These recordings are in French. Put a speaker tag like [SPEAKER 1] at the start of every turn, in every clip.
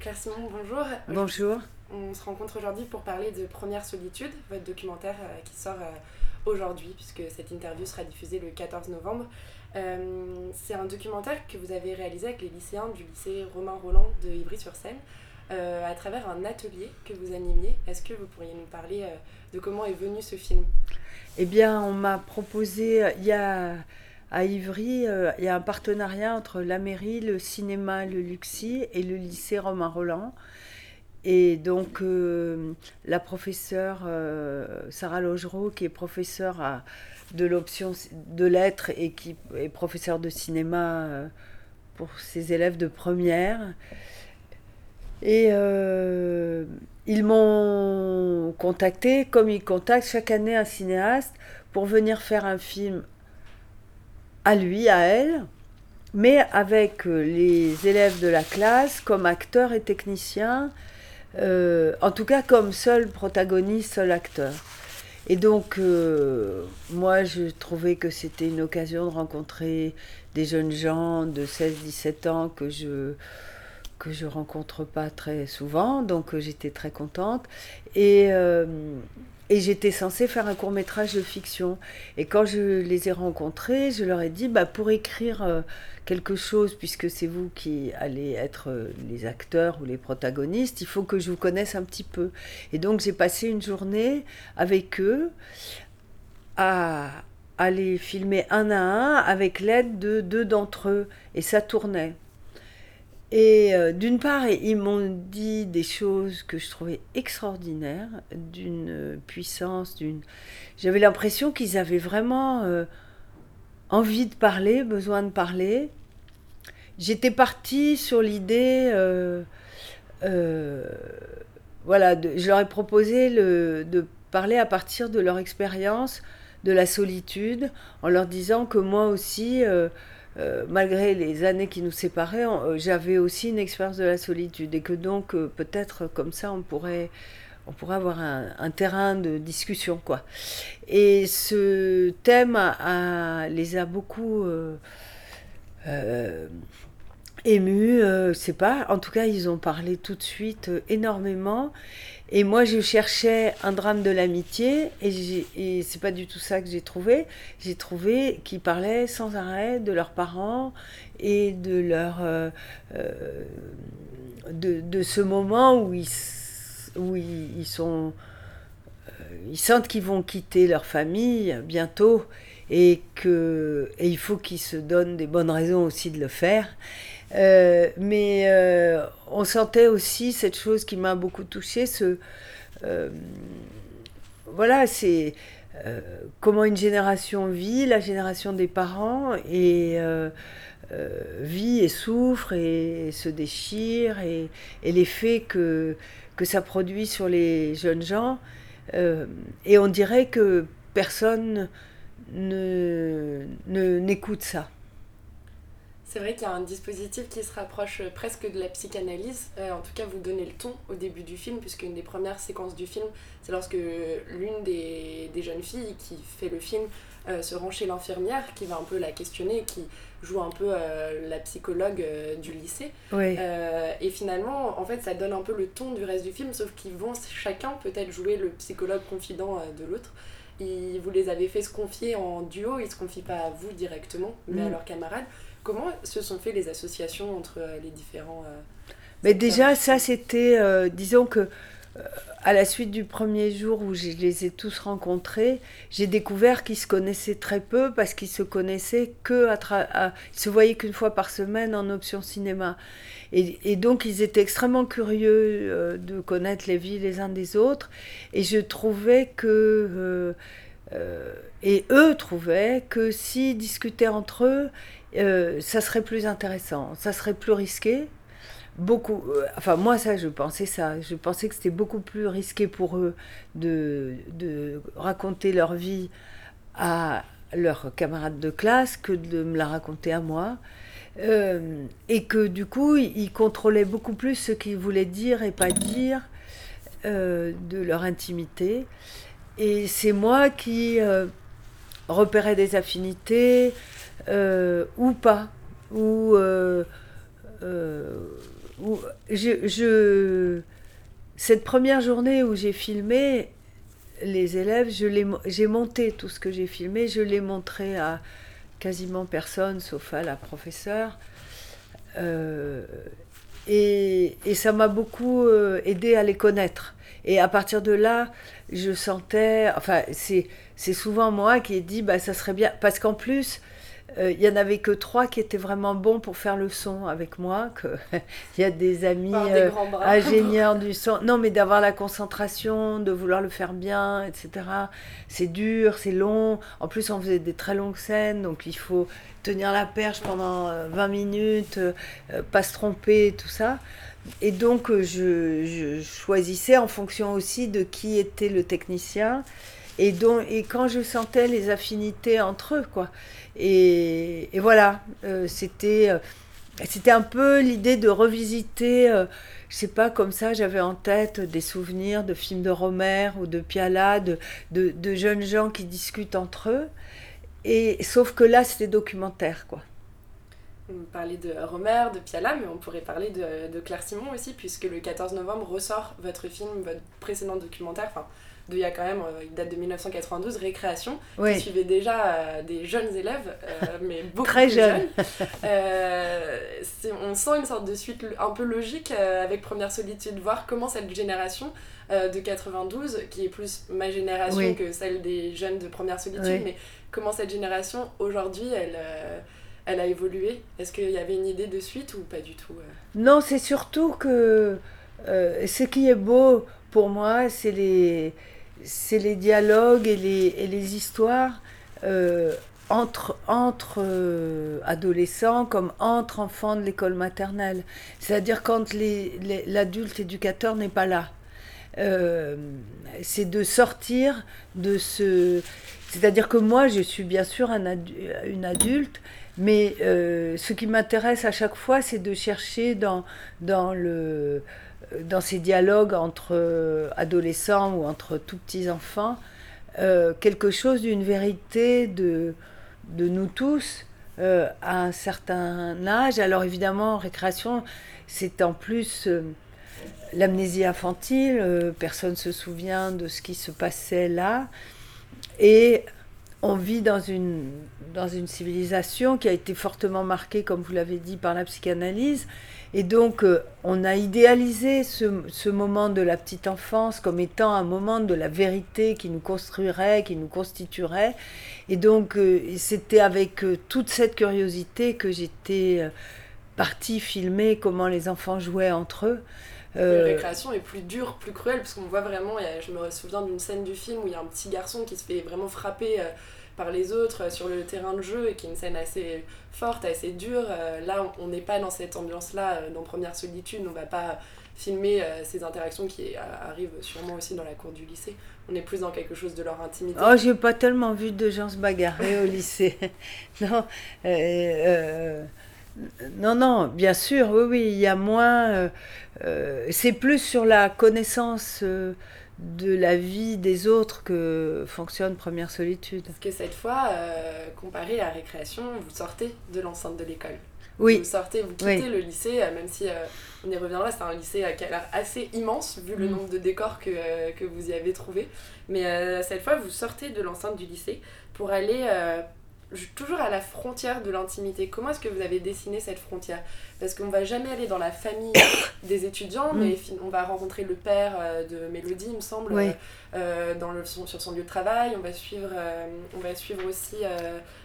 [SPEAKER 1] Claire Simon, bonjour.
[SPEAKER 2] Bonjour.
[SPEAKER 1] On se rencontre aujourd'hui pour parler de Première Solitude, votre documentaire euh, qui sort euh, aujourd'hui, puisque cette interview sera diffusée le 14 novembre. Euh, c'est un documentaire que vous avez réalisé avec les lycéens du lycée Romain Roland de Ivry-sur-Seine, à travers un atelier que vous animiez. Est-ce que vous pourriez nous parler de comment est venu ce film?
[SPEAKER 2] Eh bien, on m'a proposé, il y a à Ivry, euh, il y a un partenariat entre la mairie, le cinéma, le Luxi et le lycée Romain Roland. Et donc, euh, la professeure euh, Sarah Logereau, qui est professeure de l'option de lettres et qui est professeure de cinéma pour ses élèves de première. Et ils m'ont contacté, comme ils contactent chaque année un cinéaste, pour venir faire un film à lui, à elle, mais avec euh, les élèves de la classe comme acteurs et techniciens, euh, en tout cas comme seul protagoniste, seul acteur. Et donc, euh, moi, je trouvais que c'était une occasion de rencontrer des jeunes gens de 16-17 ans que je que je rencontre pas très souvent, donc j'étais très contente. Et, et j'étais censée faire un court métrage de fiction. Et quand je les ai rencontrés, je leur ai dit, bah, pour écrire euh, quelque chose, puisque c'est vous qui allez être euh, les acteurs ou les protagonistes, il faut que je vous connaisse un petit peu. Et donc j'ai passé une journée avec eux à aller filmer un à un avec l'aide de deux d'entre eux. Et ça tournait. Et euh, d'une part, ils m'ont dit des choses que je trouvais extraordinaires, d'une puissance, d'une... J'avais l'impression qu'ils avaient vraiment euh, envie de parler, besoin de parler. J'étais partie sur l'idée... Euh, voilà, je leur ai proposé de parler à partir de leur expérience de la solitude, en leur disant que moi aussi... Euh, malgré les années qui nous séparaient, euh, j'avais aussi une expérience de la solitude et que donc euh, peut-être comme ça on pourrait on pourrait avoir un, terrain de discussion quoi. Et ce thème les a beaucoup émus, c'est pas. En tout cas, ils ont parlé tout de suite énormément. Et moi, je cherchais un drame de l'amitié, et, et c'est pas du tout ça que j'ai trouvé. J'ai trouvé qu'ils parlaient sans arrêt de leurs parents et de leur euh, euh, de, ce moment où ils où ils, sont euh, ils sentent qu'ils vont quitter leur famille bientôt et que il faut qu'ils se donnent des bonnes raisons aussi de le faire. Euh, mais euh, on sentait aussi cette chose qui m'a beaucoup touchée, ce euh, voilà, c'est comment une génération vit, la génération des parents, et vit et souffre et, se déchire, et, et l'effet que, que ça produit sur les jeunes gens. et on dirait que personne ne n'écoute ça.
[SPEAKER 1] C'est vrai qu'il y a un dispositif qui se rapproche presque de la psychanalyse. Euh, en tout cas, vous donnez le ton au début du film, puisque une des premières séquences du film, c'est lorsque l'une des, des, jeunes filles qui fait le film euh, se rend chez l'infirmière, qui va un peu la questionner, qui joue un peu euh, la psychologue du lycée. et finalement, en fait, ça donne un peu le ton du reste du film, sauf qu'ils vont chacun peut-être jouer le psychologue confident de l'autre. Vous les avez fait se confier en duo, ils ne se confient pas à vous directement, mais à mm. leurs camarades. Comment se sont fait les associations entre euh, les différents... Euh,
[SPEAKER 2] Mais déjà, ça, c'était, euh, disons que à la suite du premier jour où je les ai tous rencontrés, j'ai découvert qu'ils se connaissaient très peu parce qu'ils se connaissaient que se voyaient qu'une fois par semaine en option cinéma. Et, donc ils étaient extrêmement curieux de connaître les vies les uns des autres. Et je trouvais que et eux trouvaient que s'ils discutaient entre eux, euh, ça serait plus intéressant, ça serait plus risqué. Beaucoup, euh, enfin moi ça je pensais ça, je pensais que c'était beaucoup plus risqué pour eux de, de raconter leur vie à leurs camarades de classe que de me la raconter à moi. Euh, et que du coup, ils contrôlaient beaucoup plus ce qu'ils voulaient dire et pas dire de leur intimité. Et c'est moi qui repérais des affinités, euh, ou pas, ou, euh, euh, je, cette première journée où j'ai filmé les élèves, j'ai monté tout ce que j'ai filmé, je l'ai montré à quasiment personne, sauf à la professeure. Euh, et, ça m'a beaucoup euh, aidé à les connaître. Et à partir de là, je sentais, enfin, c'est souvent moi qui ai dit, bah, ça serait bien, parce qu'en plus, euh, il y en avait que trois qui étaient vraiment bons pour faire le son avec moi. Que il y a des amis euh, ingénieurs du son. Non, mais d'avoir la concentration, de vouloir le faire bien, etc. C'est dur, c'est long. En plus, on faisait des très longues scènes, donc il faut tenir la perche pendant 20 euh, minutes, pas se tromper, tout ça. Et donc, je, je choisissais en fonction aussi de qui était le technicien. Et, donc, et quand je sentais les affinités entre eux, quoi. Et, voilà, euh, c'était, euh, c'était un peu l'idée de revisiter, euh, je sais pas, comme ça, j'avais en tête des souvenirs de films de Romer ou de Piala, de, de, jeunes gens qui discutent entre eux. Et, sauf que là, c'était documentaire, quoi.
[SPEAKER 1] On parlait de Romer, de Piala, mais on pourrait parler de, de Claire Simon aussi, puisque le 14 novembre ressort votre film, votre précédent documentaire, il y a quand même, euh, il date de 1992, Récréation, qui suivait déjà euh, des jeunes élèves, euh, mais beaucoup
[SPEAKER 2] Très jeunes.
[SPEAKER 1] on sent une sorte de suite un peu logique avec Première Solitude, voir comment cette génération de 92, qui est plus ma génération que celle des jeunes de Première Solitude, mais comment cette génération aujourd'hui, elle elle a évolué? Est-ce qu'il y avait une idée de suite ou pas du tout
[SPEAKER 2] Non, c'est surtout que ce qui est beau pour moi, c'est les, c'est les dialogues et les, et les histoires euh, entre, entre euh, adolescents comme entre enfants de l'école maternelle. C'est-à-dire quand l'adulte éducateur n'est pas là. Euh, c'est de sortir de ce... C'est-à-dire que moi, je suis bien sûr un une adulte, mais ce qui m'intéresse à chaque fois, c'est de chercher dans, dans le dans ces dialogues entre euh, adolescents ou entre tout petits enfants, euh, quelque chose d'une vérité de, de nous tous euh, à un certain âge. Alors évidemment, récréation, c'est en plus l'amnésie infantile, personne ne se souvient de ce qui se passait là. Et on vit dans une, dans une civilisation qui a été fortement marquée, comme vous l'avez dit, par la psychanalyse et donc, euh, on a idéalisé ce, moment de la petite enfance comme étant un moment de la vérité qui nous construirait, qui nous constituerait. Et donc, euh, c'était avec euh, toute cette curiosité que j'étais partie filmer comment les enfants jouaient entre eux.
[SPEAKER 1] La récréation est plus dure, plus cruelle, parce qu'on voit vraiment, je me souviens d'une scène du film où il y a un petit garçon qui se fait vraiment frapper par les autres sur le terrain de jeu et qui est une scène assez forte, assez dure. Euh, là, on n'est pas dans cette ambiance-là, euh, dans Première Solitude, on va pas filmer euh, ces interactions qui arrivent sûrement aussi dans la cour du lycée. On est plus dans quelque chose de leur intimité.
[SPEAKER 2] Oh, j'ai pas tellement vu de gens se bagarrer au lycée. non, non, non, bien sûr, oui, oui, il y a moins. c'est plus sur la connaissance de la vie des autres que fonctionne Première Solitude.
[SPEAKER 1] Parce que cette fois, euh, comparé à Récréation, vous sortez de l'enceinte de l'école.
[SPEAKER 2] Oui.
[SPEAKER 1] Vous sortez, vous quittez le lycée, euh, même si euh, on y reviendra, c'est un lycée qui a l'air assez immense vu le mm. nombre de décors que, que, vous y avez trouvé. Mais cette fois, vous sortez de l'enceinte du lycée pour aller toujours à la frontière de l'intimité. Comment est-ce que vous avez dessiné cette frontière? Parce qu'on va jamais aller dans la famille des étudiants, mm. mais on va rencontrer le père euh, de Mélodie, il me semble, euh, dans le, sur son lieu de travail. On va suivre, euh, on va suivre aussi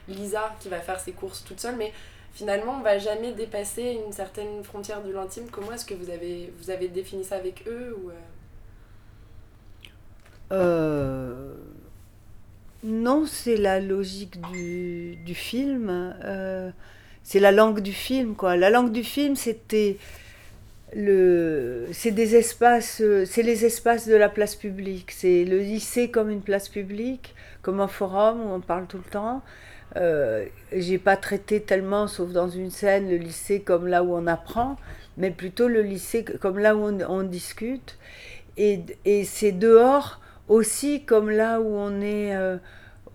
[SPEAKER 1] Lisa qui va faire ses courses toute seule, mais finalement, on va jamais dépasser une certaine frontière de l'intime. Comment est-ce que vous avez, vous avez défini ça avec eux ou,
[SPEAKER 2] non, c'est la logique du, film. Euh, c'est la langue du film, quoi. La langue du film, c'était le, c'est des espaces, c'est les espaces de la place publique. C'est le lycée comme une place publique, comme un forum où on parle tout le temps. Euh, j'ai pas traité tellement, sauf dans une scène, le lycée comme là où on apprend, mais plutôt le lycée comme là où on, discute. Et, et c'est dehors aussi comme là où on est, euh,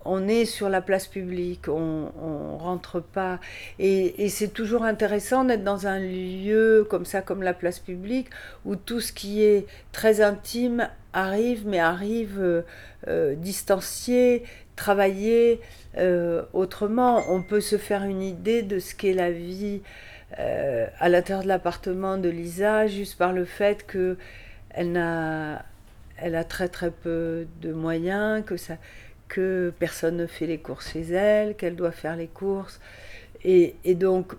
[SPEAKER 2] on est sur la place publique, on, on rentre pas. Et, c'est toujours intéressant d'être dans un lieu comme ça, comme la place publique, où tout ce qui est très intime arrive, mais arrive euh, euh, distancié, travaillé autrement. On peut se faire une idée de ce qu'est la vie à l'intérieur de l'appartement de Lisa, juste par le fait que elle n'a elle a très très peu de moyens, que ça, que personne ne fait les courses chez elle, qu'elle doit faire les courses. Et, donc,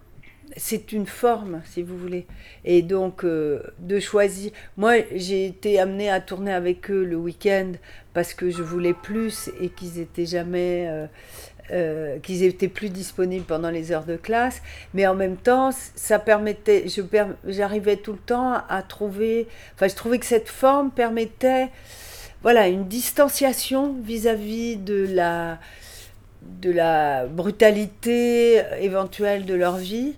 [SPEAKER 2] c'est une forme, si vous voulez. Et donc, euh, de choisir. Moi, j'ai été amenée à tourner avec eux le week-end parce que je voulais plus et qu'ils étaient jamais. Euh, euh, qu'ils étaient plus disponibles pendant les heures de classe, mais en même temps, ça permettait, j'arrivais tout le temps à trouver, enfin, je trouvais que cette forme permettait voilà, une distanciation vis-à-vis de la, de la brutalité éventuelle de leur vie.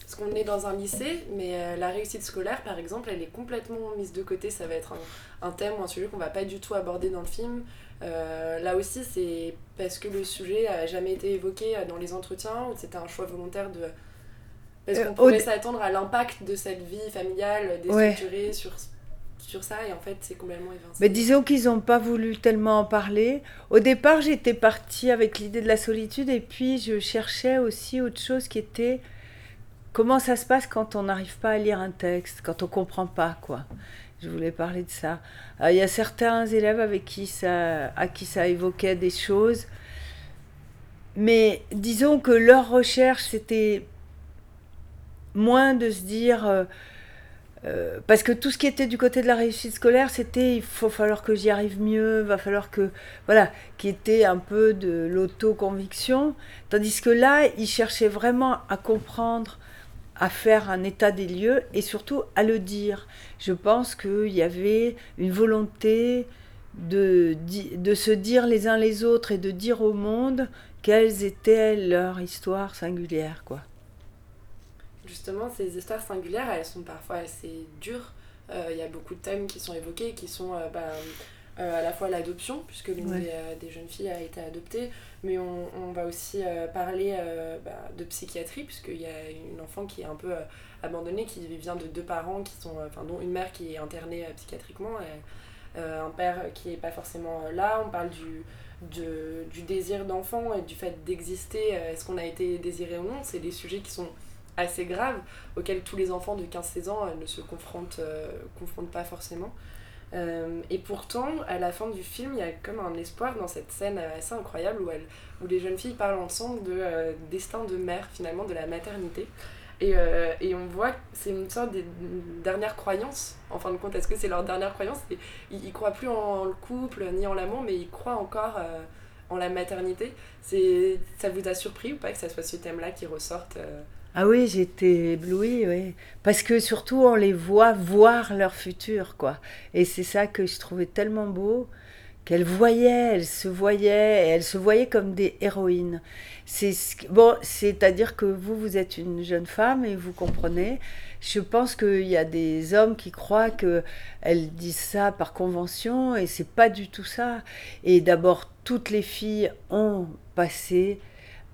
[SPEAKER 1] Parce qu'on est dans un lycée, mais euh, la réussite scolaire, par exemple, elle est complètement mise de côté. Ça va être un, un thème ou un sujet qu'on va pas du tout aborder dans le film. Euh, là aussi, c'est parce que le sujet a jamais été évoqué dans les entretiens ou c'était un choix volontaire de. Parce euh, qu'on pourrait s'attendre à l'impact de cette vie familiale déstructurée sur sur ça et en fait c'est complètement évincé.
[SPEAKER 2] Mais disons qu'ils n'ont pas voulu tellement en parler. Au départ j'étais partie avec l'idée de la solitude et puis je cherchais aussi autre chose qui était comment ça se passe quand on n'arrive pas à lire un texte, quand on comprend pas quoi. Je voulais parler de ça. Euh, il y a certains élèves avec qui ça, à qui ça évoquait des choses. Mais disons que leur recherche, c'était moins de se dire, euh, euh, parce que tout ce qui était du côté de la réussite scolaire, c'était il faut falloir que j'y arrive mieux, va falloir que voilà, qui était un peu de l'auto-conviction, tandis que là, ils cherchaient vraiment à comprendre, à faire un état des lieux et surtout à le dire. Je pense qu'il y avait une volonté de, de se dire les uns les autres et de dire au monde quelles étaient leurs histoires singulières, quoi
[SPEAKER 1] justement, ces histoires singulières, elles sont parfois assez dures. Euh, il y a beaucoup de thèmes qui sont évoqués, qui sont euh, euh, à la fois l'adoption, puisque l'une des, jeunes filles a été adoptée, mais on, on va aussi parler bah, de psychiatrie, puisqu'il y a une enfant qui est un peu abandonnée, qui vient de deux parents, qui sont, enfin, dont une mère qui est internée psychiatriquement, et, un père qui n'est pas forcément là. On parle du, de, du désir d'enfant et du fait d'exister, est-ce qu'on a été désiré ou non, c'est des sujets qui sont assez graves auxquelles tous les enfants de 15-16 ans euh, ne se confrontent, euh, confrontent pas forcément. Euh, et pourtant, à la fin du film, il y a comme un espoir dans cette scène assez incroyable où, elle, où les jeunes filles parlent ensemble de destin de mère, finalement, de la maternité. Et, et on voit que c'est une sorte de dernière croyance, en fin de compte. Est-ce que c'est leur dernière croyance? Ils ne croient plus en le couple ni en l'amour, mais ils croient encore en la maternité. Ça vous a surpris ou pas que ça soit ce thème-là qui ressorte
[SPEAKER 2] ah oui, j'étais éblouie, oui. Parce que surtout, on les voit voir leur futur, quoi. Et c'est ça que je trouvais tellement beau, qu'elles voyaient, elles se voyaient, elles se voyaient comme des héroïnes. C'est bon, c'est-à-dire que vous, vous êtes une jeune femme et vous comprenez. Je pense qu'il y a des hommes qui croient que elles disent ça par convention et c'est pas du tout ça. Et d'abord, toutes les filles ont passé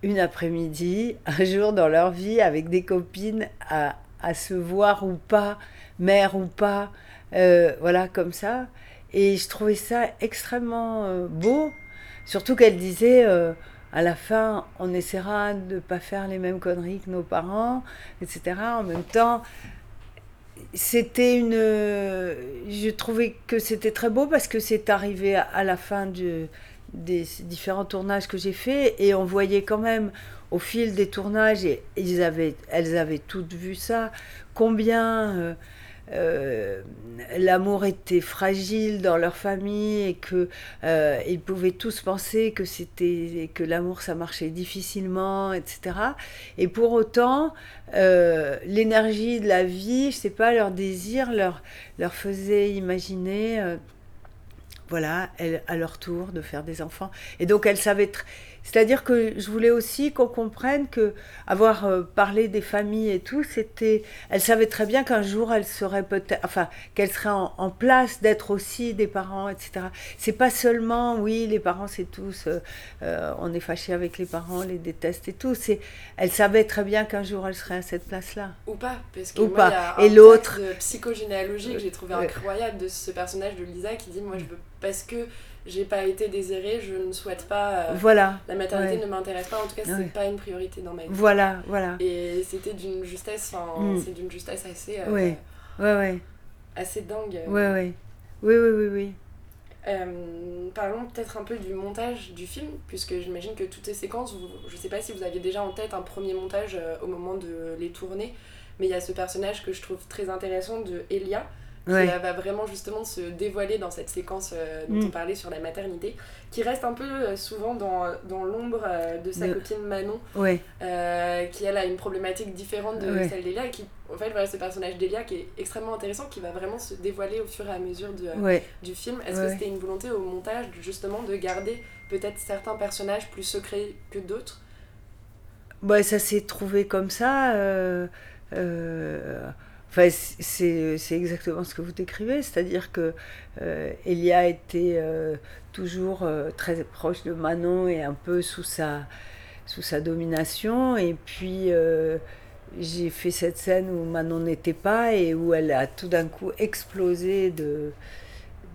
[SPEAKER 2] une après-midi, un jour dans leur vie, avec des copines, à, à se voir ou pas, mère ou pas, euh, voilà, comme ça. Et je trouvais ça extrêmement euh, beau, surtout qu'elle disait, euh, à la fin, on essaiera de ne pas faire les mêmes conneries que nos parents, etc. En même temps, c'était une... Je trouvais que c'était très beau parce que c'est arrivé à la fin du des différents tournages que j'ai faits et on voyait quand même au fil des tournages, et ils avaient, elles avaient toutes vu ça, combien euh, euh, l'amour était fragile dans leur famille et que euh, ils pouvaient tous penser que c'était que l'amour ça marchait difficilement, etc. Et pour autant, l'énergie de la vie, je sais pas, leur désir leur leur faisait imaginer voilà, à leur tour de faire des enfants. Et donc elle savait, C'est-à-dire que je voulais aussi qu'on comprenne que avoir euh, parlé des familles et tout, c'était, elle savait très bien qu'un jour elle serait peut-être, enfin, qu'elle serait en, place d'être aussi des parents, etc. C'est pas seulement, oui, les parents c'est tous, euh, euh, on est fâché avec les parents, les déteste et tout. C'est, elle savait très bien qu'un jour elle serait à cette place-là.
[SPEAKER 1] Ou pas, parce que
[SPEAKER 2] Ou
[SPEAKER 1] moi,
[SPEAKER 2] pas.
[SPEAKER 1] il y a un
[SPEAKER 2] et l'autre
[SPEAKER 1] psychogénéalogie que j'ai trouvé incroyable de ce personnage de Lisa qui dit, moi je veux parce que j'ai pas été désirée, je ne souhaite pas. Euh,
[SPEAKER 2] voilà.
[SPEAKER 1] La maternité ne m'intéresse pas, en tout cas, c'est pas une priorité dans ma vie.
[SPEAKER 2] Voilà, voilà.
[SPEAKER 1] Et c'était d'une justesse, mm. c'est d'une justesse assez.
[SPEAKER 2] Euh, ouais, ouais, ouais.
[SPEAKER 1] Assez dingue.
[SPEAKER 2] Ouais, ouais. Oui, oui, oui, oui.
[SPEAKER 1] Euh, parlons peut-être un peu du montage du film, puisque j'imagine que toutes ces séquences, vous, je sais pas si vous aviez déjà en tête un premier montage au moment de les tourner, mais il y a ce personnage que je trouve très intéressant de Elia, qui va vraiment justement se dévoiler dans cette séquence euh, dont on mm. parlait sur la maternité, qui reste un peu euh, souvent dans, dans l'ombre euh, de sa copine Manon, qui elle a une problématique différente de celle d'Elia, et qui en fait voilà ce personnage d'Elia qui est extrêmement intéressant, qui va vraiment se dévoiler au fur et à mesure de, du film. Est-ce que c'était une volonté au montage justement de garder peut-être certains personnages plus secrets que d'autres?
[SPEAKER 2] Bah, ça s'est trouvé comme ça. Enfin, c'est exactement ce que vous décrivez, c'est-à-dire que euh, Elia était euh, toujours euh, très proche de Manon et un peu sous sa, sous sa domination. Et puis euh, j'ai fait cette scène où Manon n'était pas et où elle a tout d'un coup explosé de,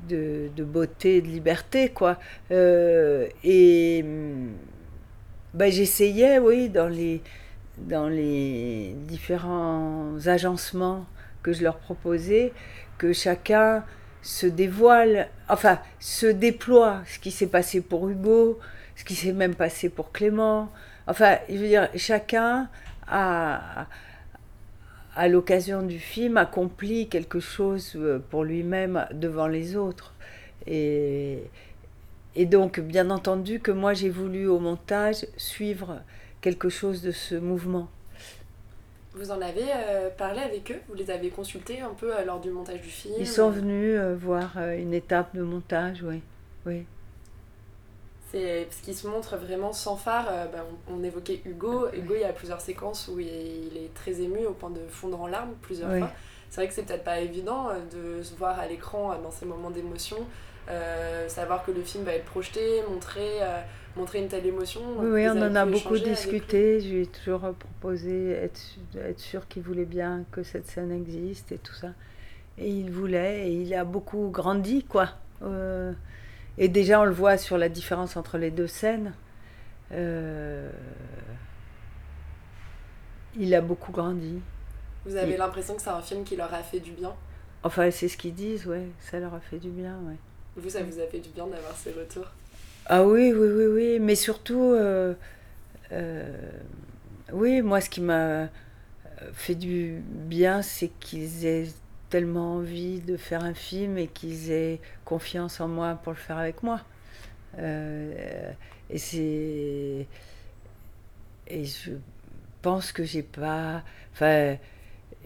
[SPEAKER 2] de, de, beauté de liberté, quoi. et ben, j'essayais, oui, dans les dans les différents agencements que je leur proposais, que chacun se dévoile, enfin se déploie, ce qui s'est passé pour Hugo, ce qui s'est même passé pour Clément. Enfin, je veux dire, chacun a, à l'occasion du film, accompli quelque chose euh, pour lui-même devant les autres. Et, et donc, bien entendu, que moi j'ai voulu au montage suivre quelque chose de ce mouvement.
[SPEAKER 1] Vous en avez euh, parlé avec eux? Vous les avez consultés un peu euh, lors du montage du film?
[SPEAKER 2] Ils sont venus euh, voir une étape de montage, oui. oui.
[SPEAKER 1] C'est ce qui se montre vraiment sans phare. Ben, on, évoquait Hugo. Hugo, il y a plusieurs séquences où il est, très ému au point de fondre en larmes plusieurs fois. C'est vrai que c'est peut-être pas évident de se voir à l'écran dans ces moments d'émotion, savoir que le film va être projeté, montré montrer une telle émotion.
[SPEAKER 2] Oui, on en a beaucoup discuté. Je lui ai toujours proposé être, être sûr qu'il voulait bien que cette scène existe et tout ça. Et il voulait, et il a beaucoup grandi, quoi. Euh, et déjà, on le voit sur la différence entre les deux scènes. Euh, il a beaucoup grandi.
[SPEAKER 1] Vous avez l'impression que c'est un film qui leur a fait du bien?
[SPEAKER 2] Enfin, c'est ce qu'ils disent, ouais. Ça leur a fait du bien, ouais.
[SPEAKER 1] Vous, ça vous a fait du bien d'avoir ces retours?
[SPEAKER 2] Ah oui, oui, oui, oui, mais surtout, euh, euh, oui, moi ce qui m'a fait du bien, c'est qu'ils aient tellement envie de faire un film et qu'ils aient confiance en moi pour le faire avec moi. Euh, et c'est. Et je pense que j'ai pas. Enfin,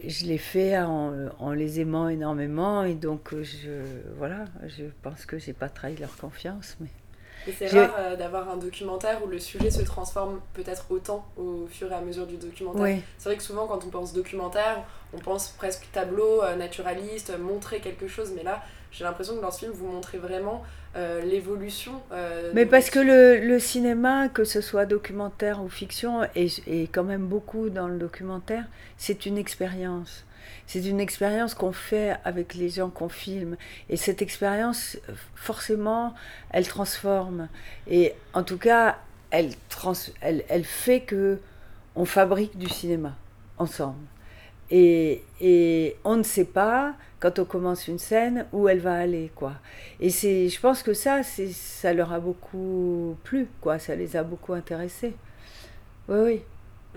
[SPEAKER 2] je l'ai fait en, les aimant énormément et donc je. Voilà, je pense que j'ai pas trahi leur confiance, mais.
[SPEAKER 1] Et c'est rare euh, d'avoir un documentaire où le sujet se transforme peut-être autant au fur et à mesure du documentaire. C'est vrai que souvent quand on pense documentaire, on pense presque tableau, euh, naturaliste, montrer quelque chose, mais là j'ai l'impression que dans ce film vous montrez vraiment euh, l'évolution.
[SPEAKER 2] mais parce que le, le, cinéma, que ce soit documentaire ou fiction, et, et quand même beaucoup dans le documentaire, c'est une expérience. C'est une expérience qu'on fait avec les gens qu'on filme. Et cette expérience, forcément, elle transforme. Et en tout cas, elle, trans, elle, elle fait que on fabrique du cinéma ensemble. Et, et, on ne sait pas, quand on commence une scène, où elle va aller, quoi. Et je pense que ça, ça leur a beaucoup plu, quoi. Ça les a beaucoup intéressés. Oui, oui.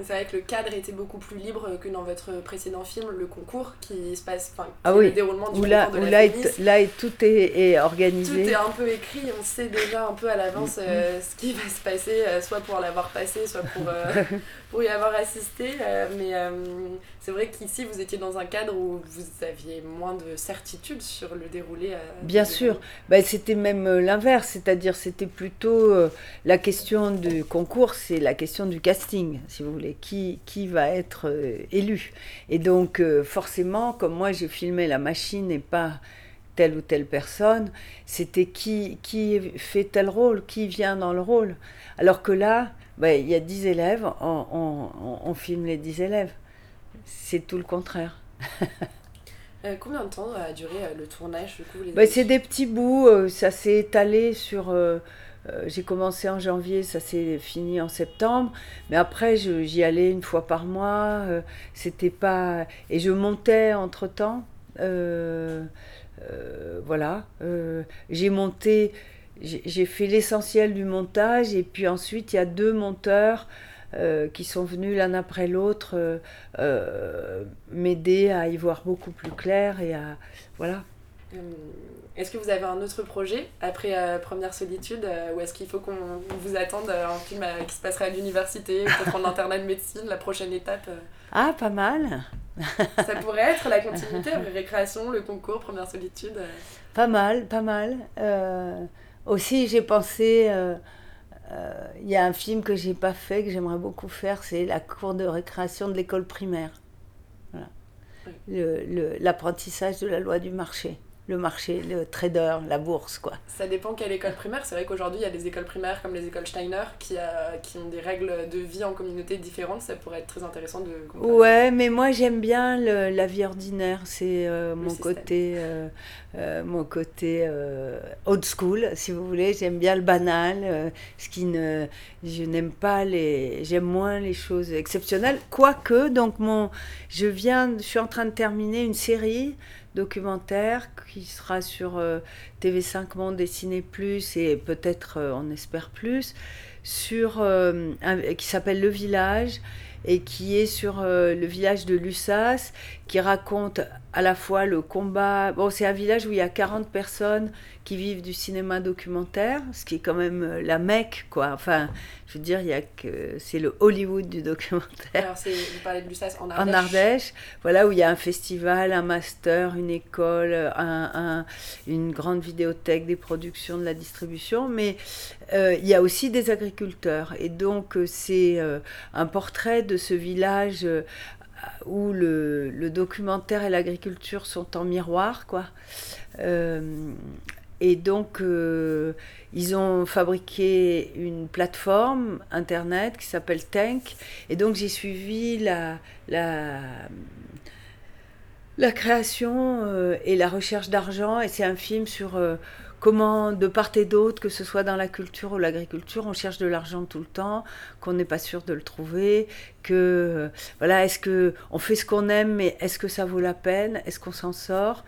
[SPEAKER 1] C'est vrai que le cadre était beaucoup plus libre que dans votre précédent film, le concours, qui se passe, enfin,
[SPEAKER 2] ah oui.
[SPEAKER 1] le déroulement du
[SPEAKER 2] où là,
[SPEAKER 1] concours de
[SPEAKER 2] où
[SPEAKER 1] la
[SPEAKER 2] là, est- là, est- tout est, est organisé.
[SPEAKER 1] Tout est un peu écrit, on sait déjà un peu à l'avance
[SPEAKER 2] Mm-hmm.
[SPEAKER 1] euh, ce qui va se passer, euh, soit pour l'avoir passé, soit pour, euh, pour y avoir assisté. mais c'est vrai qu'ici, vous étiez dans un cadre où vous aviez moins de certitude sur le déroulé.
[SPEAKER 2] Bien sûr. Ben, c'était même l'inverse, c'est-à-dire c'était plutôt la question du concours, c'est la question du casting, si vous voulez, qui, qui va être euh, élu. Et donc euh, forcément, comme moi j'ai filmé la machine et pas telle ou telle personne, c'était qui, qui fait tel rôle, qui vient dans le rôle. Alors que là, ben, il y a 10 élèves, on, on- on- on filme les 10 élèves. C'est tout le contraire.
[SPEAKER 1] Euh, combien de temps a duré euh, le tournage du coup les
[SPEAKER 2] Bah, c'est des petits bouts, euh, ça s'est étalé sur... euh, euh, j'ai commencé en janvier, ça s'est fini en septembre, mais après j'y allais une fois par mois, euh, c'était pas... Et je montais entre-temps, euh, euh, voilà, j'ai monté, j'ai fait l'essentiel du montage, et puis ensuite il y a deux monteurs qui sont venus l'un après l'autre m'aider à y voir beaucoup plus clair et à... Voilà.
[SPEAKER 1] Euh, Est-ce que vous avez un autre projet après euh, Première Solitude euh, ou est-ce qu'il faut qu'on vous attende euh, un film qui se passerait à l'université, peut-être en internat de médecine, la prochaine étape
[SPEAKER 2] Ah, pas mal.
[SPEAKER 1] Ça pourrait être la continuité après récréation, le concours, Première Solitude.
[SPEAKER 2] Pas mal, pas mal. Aussi, j'ai pensé. Il y a un film que j'ai pas fait, que j'aimerais beaucoup faire, c'est la cour de récréation de l'école primaire. Voilà.
[SPEAKER 1] Oui.
[SPEAKER 2] Le- le- L'apprentissage de la loi du marché. Le marché, le trader, la bourse, quoi.
[SPEAKER 1] Ça dépend quelle école primaire. C'est vrai qu'aujourd'hui, il y a des écoles primaires comme les écoles Steiner qui, euh, qui ont des règles de vie en communauté différentes. Ça pourrait être très intéressant de comparer.
[SPEAKER 2] Ouais, mais moi j'aime bien le- la vie ordinaire. C'est euh, mon
[SPEAKER 1] système.
[SPEAKER 2] côté, euh, euh, mon côté euh, old school, si vous voulez. J'aime bien le banal. euh, ce qui ne, je n'aime pas les, j'aime moins les choses exceptionnelles. Quoique, donc mon, je viens, je suis en train de terminer une série documentaire qui sera sur euh, TV5 Monde, Dessiné Plus et peut-être, euh, on espère plus, sur euh, qui s'appelle Le Village et qui est sur le village de Lussas, qui raconte à la fois le combat. Bon, c'est un village où il y a 40 personnes qui vivent du cinéma documentaire, ce qui est quand même euh, la Mecque, quoi. Enfin, je veux dire, il y a que c'est le Hollywood du documentaire
[SPEAKER 1] Alors, c'est, vous parlez de en Ardèche.
[SPEAKER 2] en Ardèche, voilà où il y a un festival, un master, une école, un, un- une grande vidéothèque, des productions, de la distribution, mais euh, il y a aussi des agriculteurs. Et donc euh, c'est euh, un portrait de ce village où le, documentaire et l'agriculture sont en miroir, quoi. Euh, et donc, euh, ils ont fabriqué une plateforme internet qui s'appelle Tank. Et donc, j'ai suivi la, la, création euh, et la recherche d'argent. Et c'est un film sur comment, de part et d'autre, que ce soit dans la culture ou l'agriculture, on cherche de l'argent tout le temps, qu'on n'est pas sûr de le trouver, que, voilà, est-ce que on fait ce qu'on aime, mais est-ce que ça vaut la peine Est-ce qu'on s'en sort?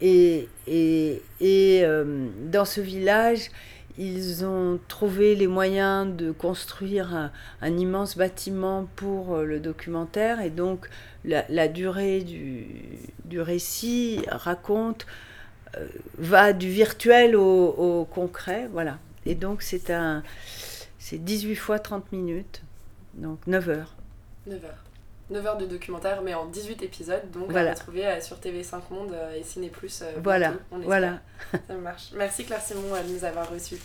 [SPEAKER 2] Et, et, et euh, dans ce village, ils ont trouvé les moyens de construire un, immense bâtiment pour euh, le documentaire. Et donc, la, la durée du, du récit raconte, va du virtuel au, au concret. Voilà. Et donc, c'est un. C'est 18 fois 30 minutes, donc 9 heures.
[SPEAKER 1] 9 heures. 9 heures de documentaire, mais en 18 épisodes, donc
[SPEAKER 2] Voilà.
[SPEAKER 1] à retrouver euh, sur TV5 Monde euh, et Ciné Plus.
[SPEAKER 2] Voilà,
[SPEAKER 1] bientôt, on espère.
[SPEAKER 2] voilà.
[SPEAKER 1] Ça marche. Merci Claire Simon euh, de nous avoir reçus.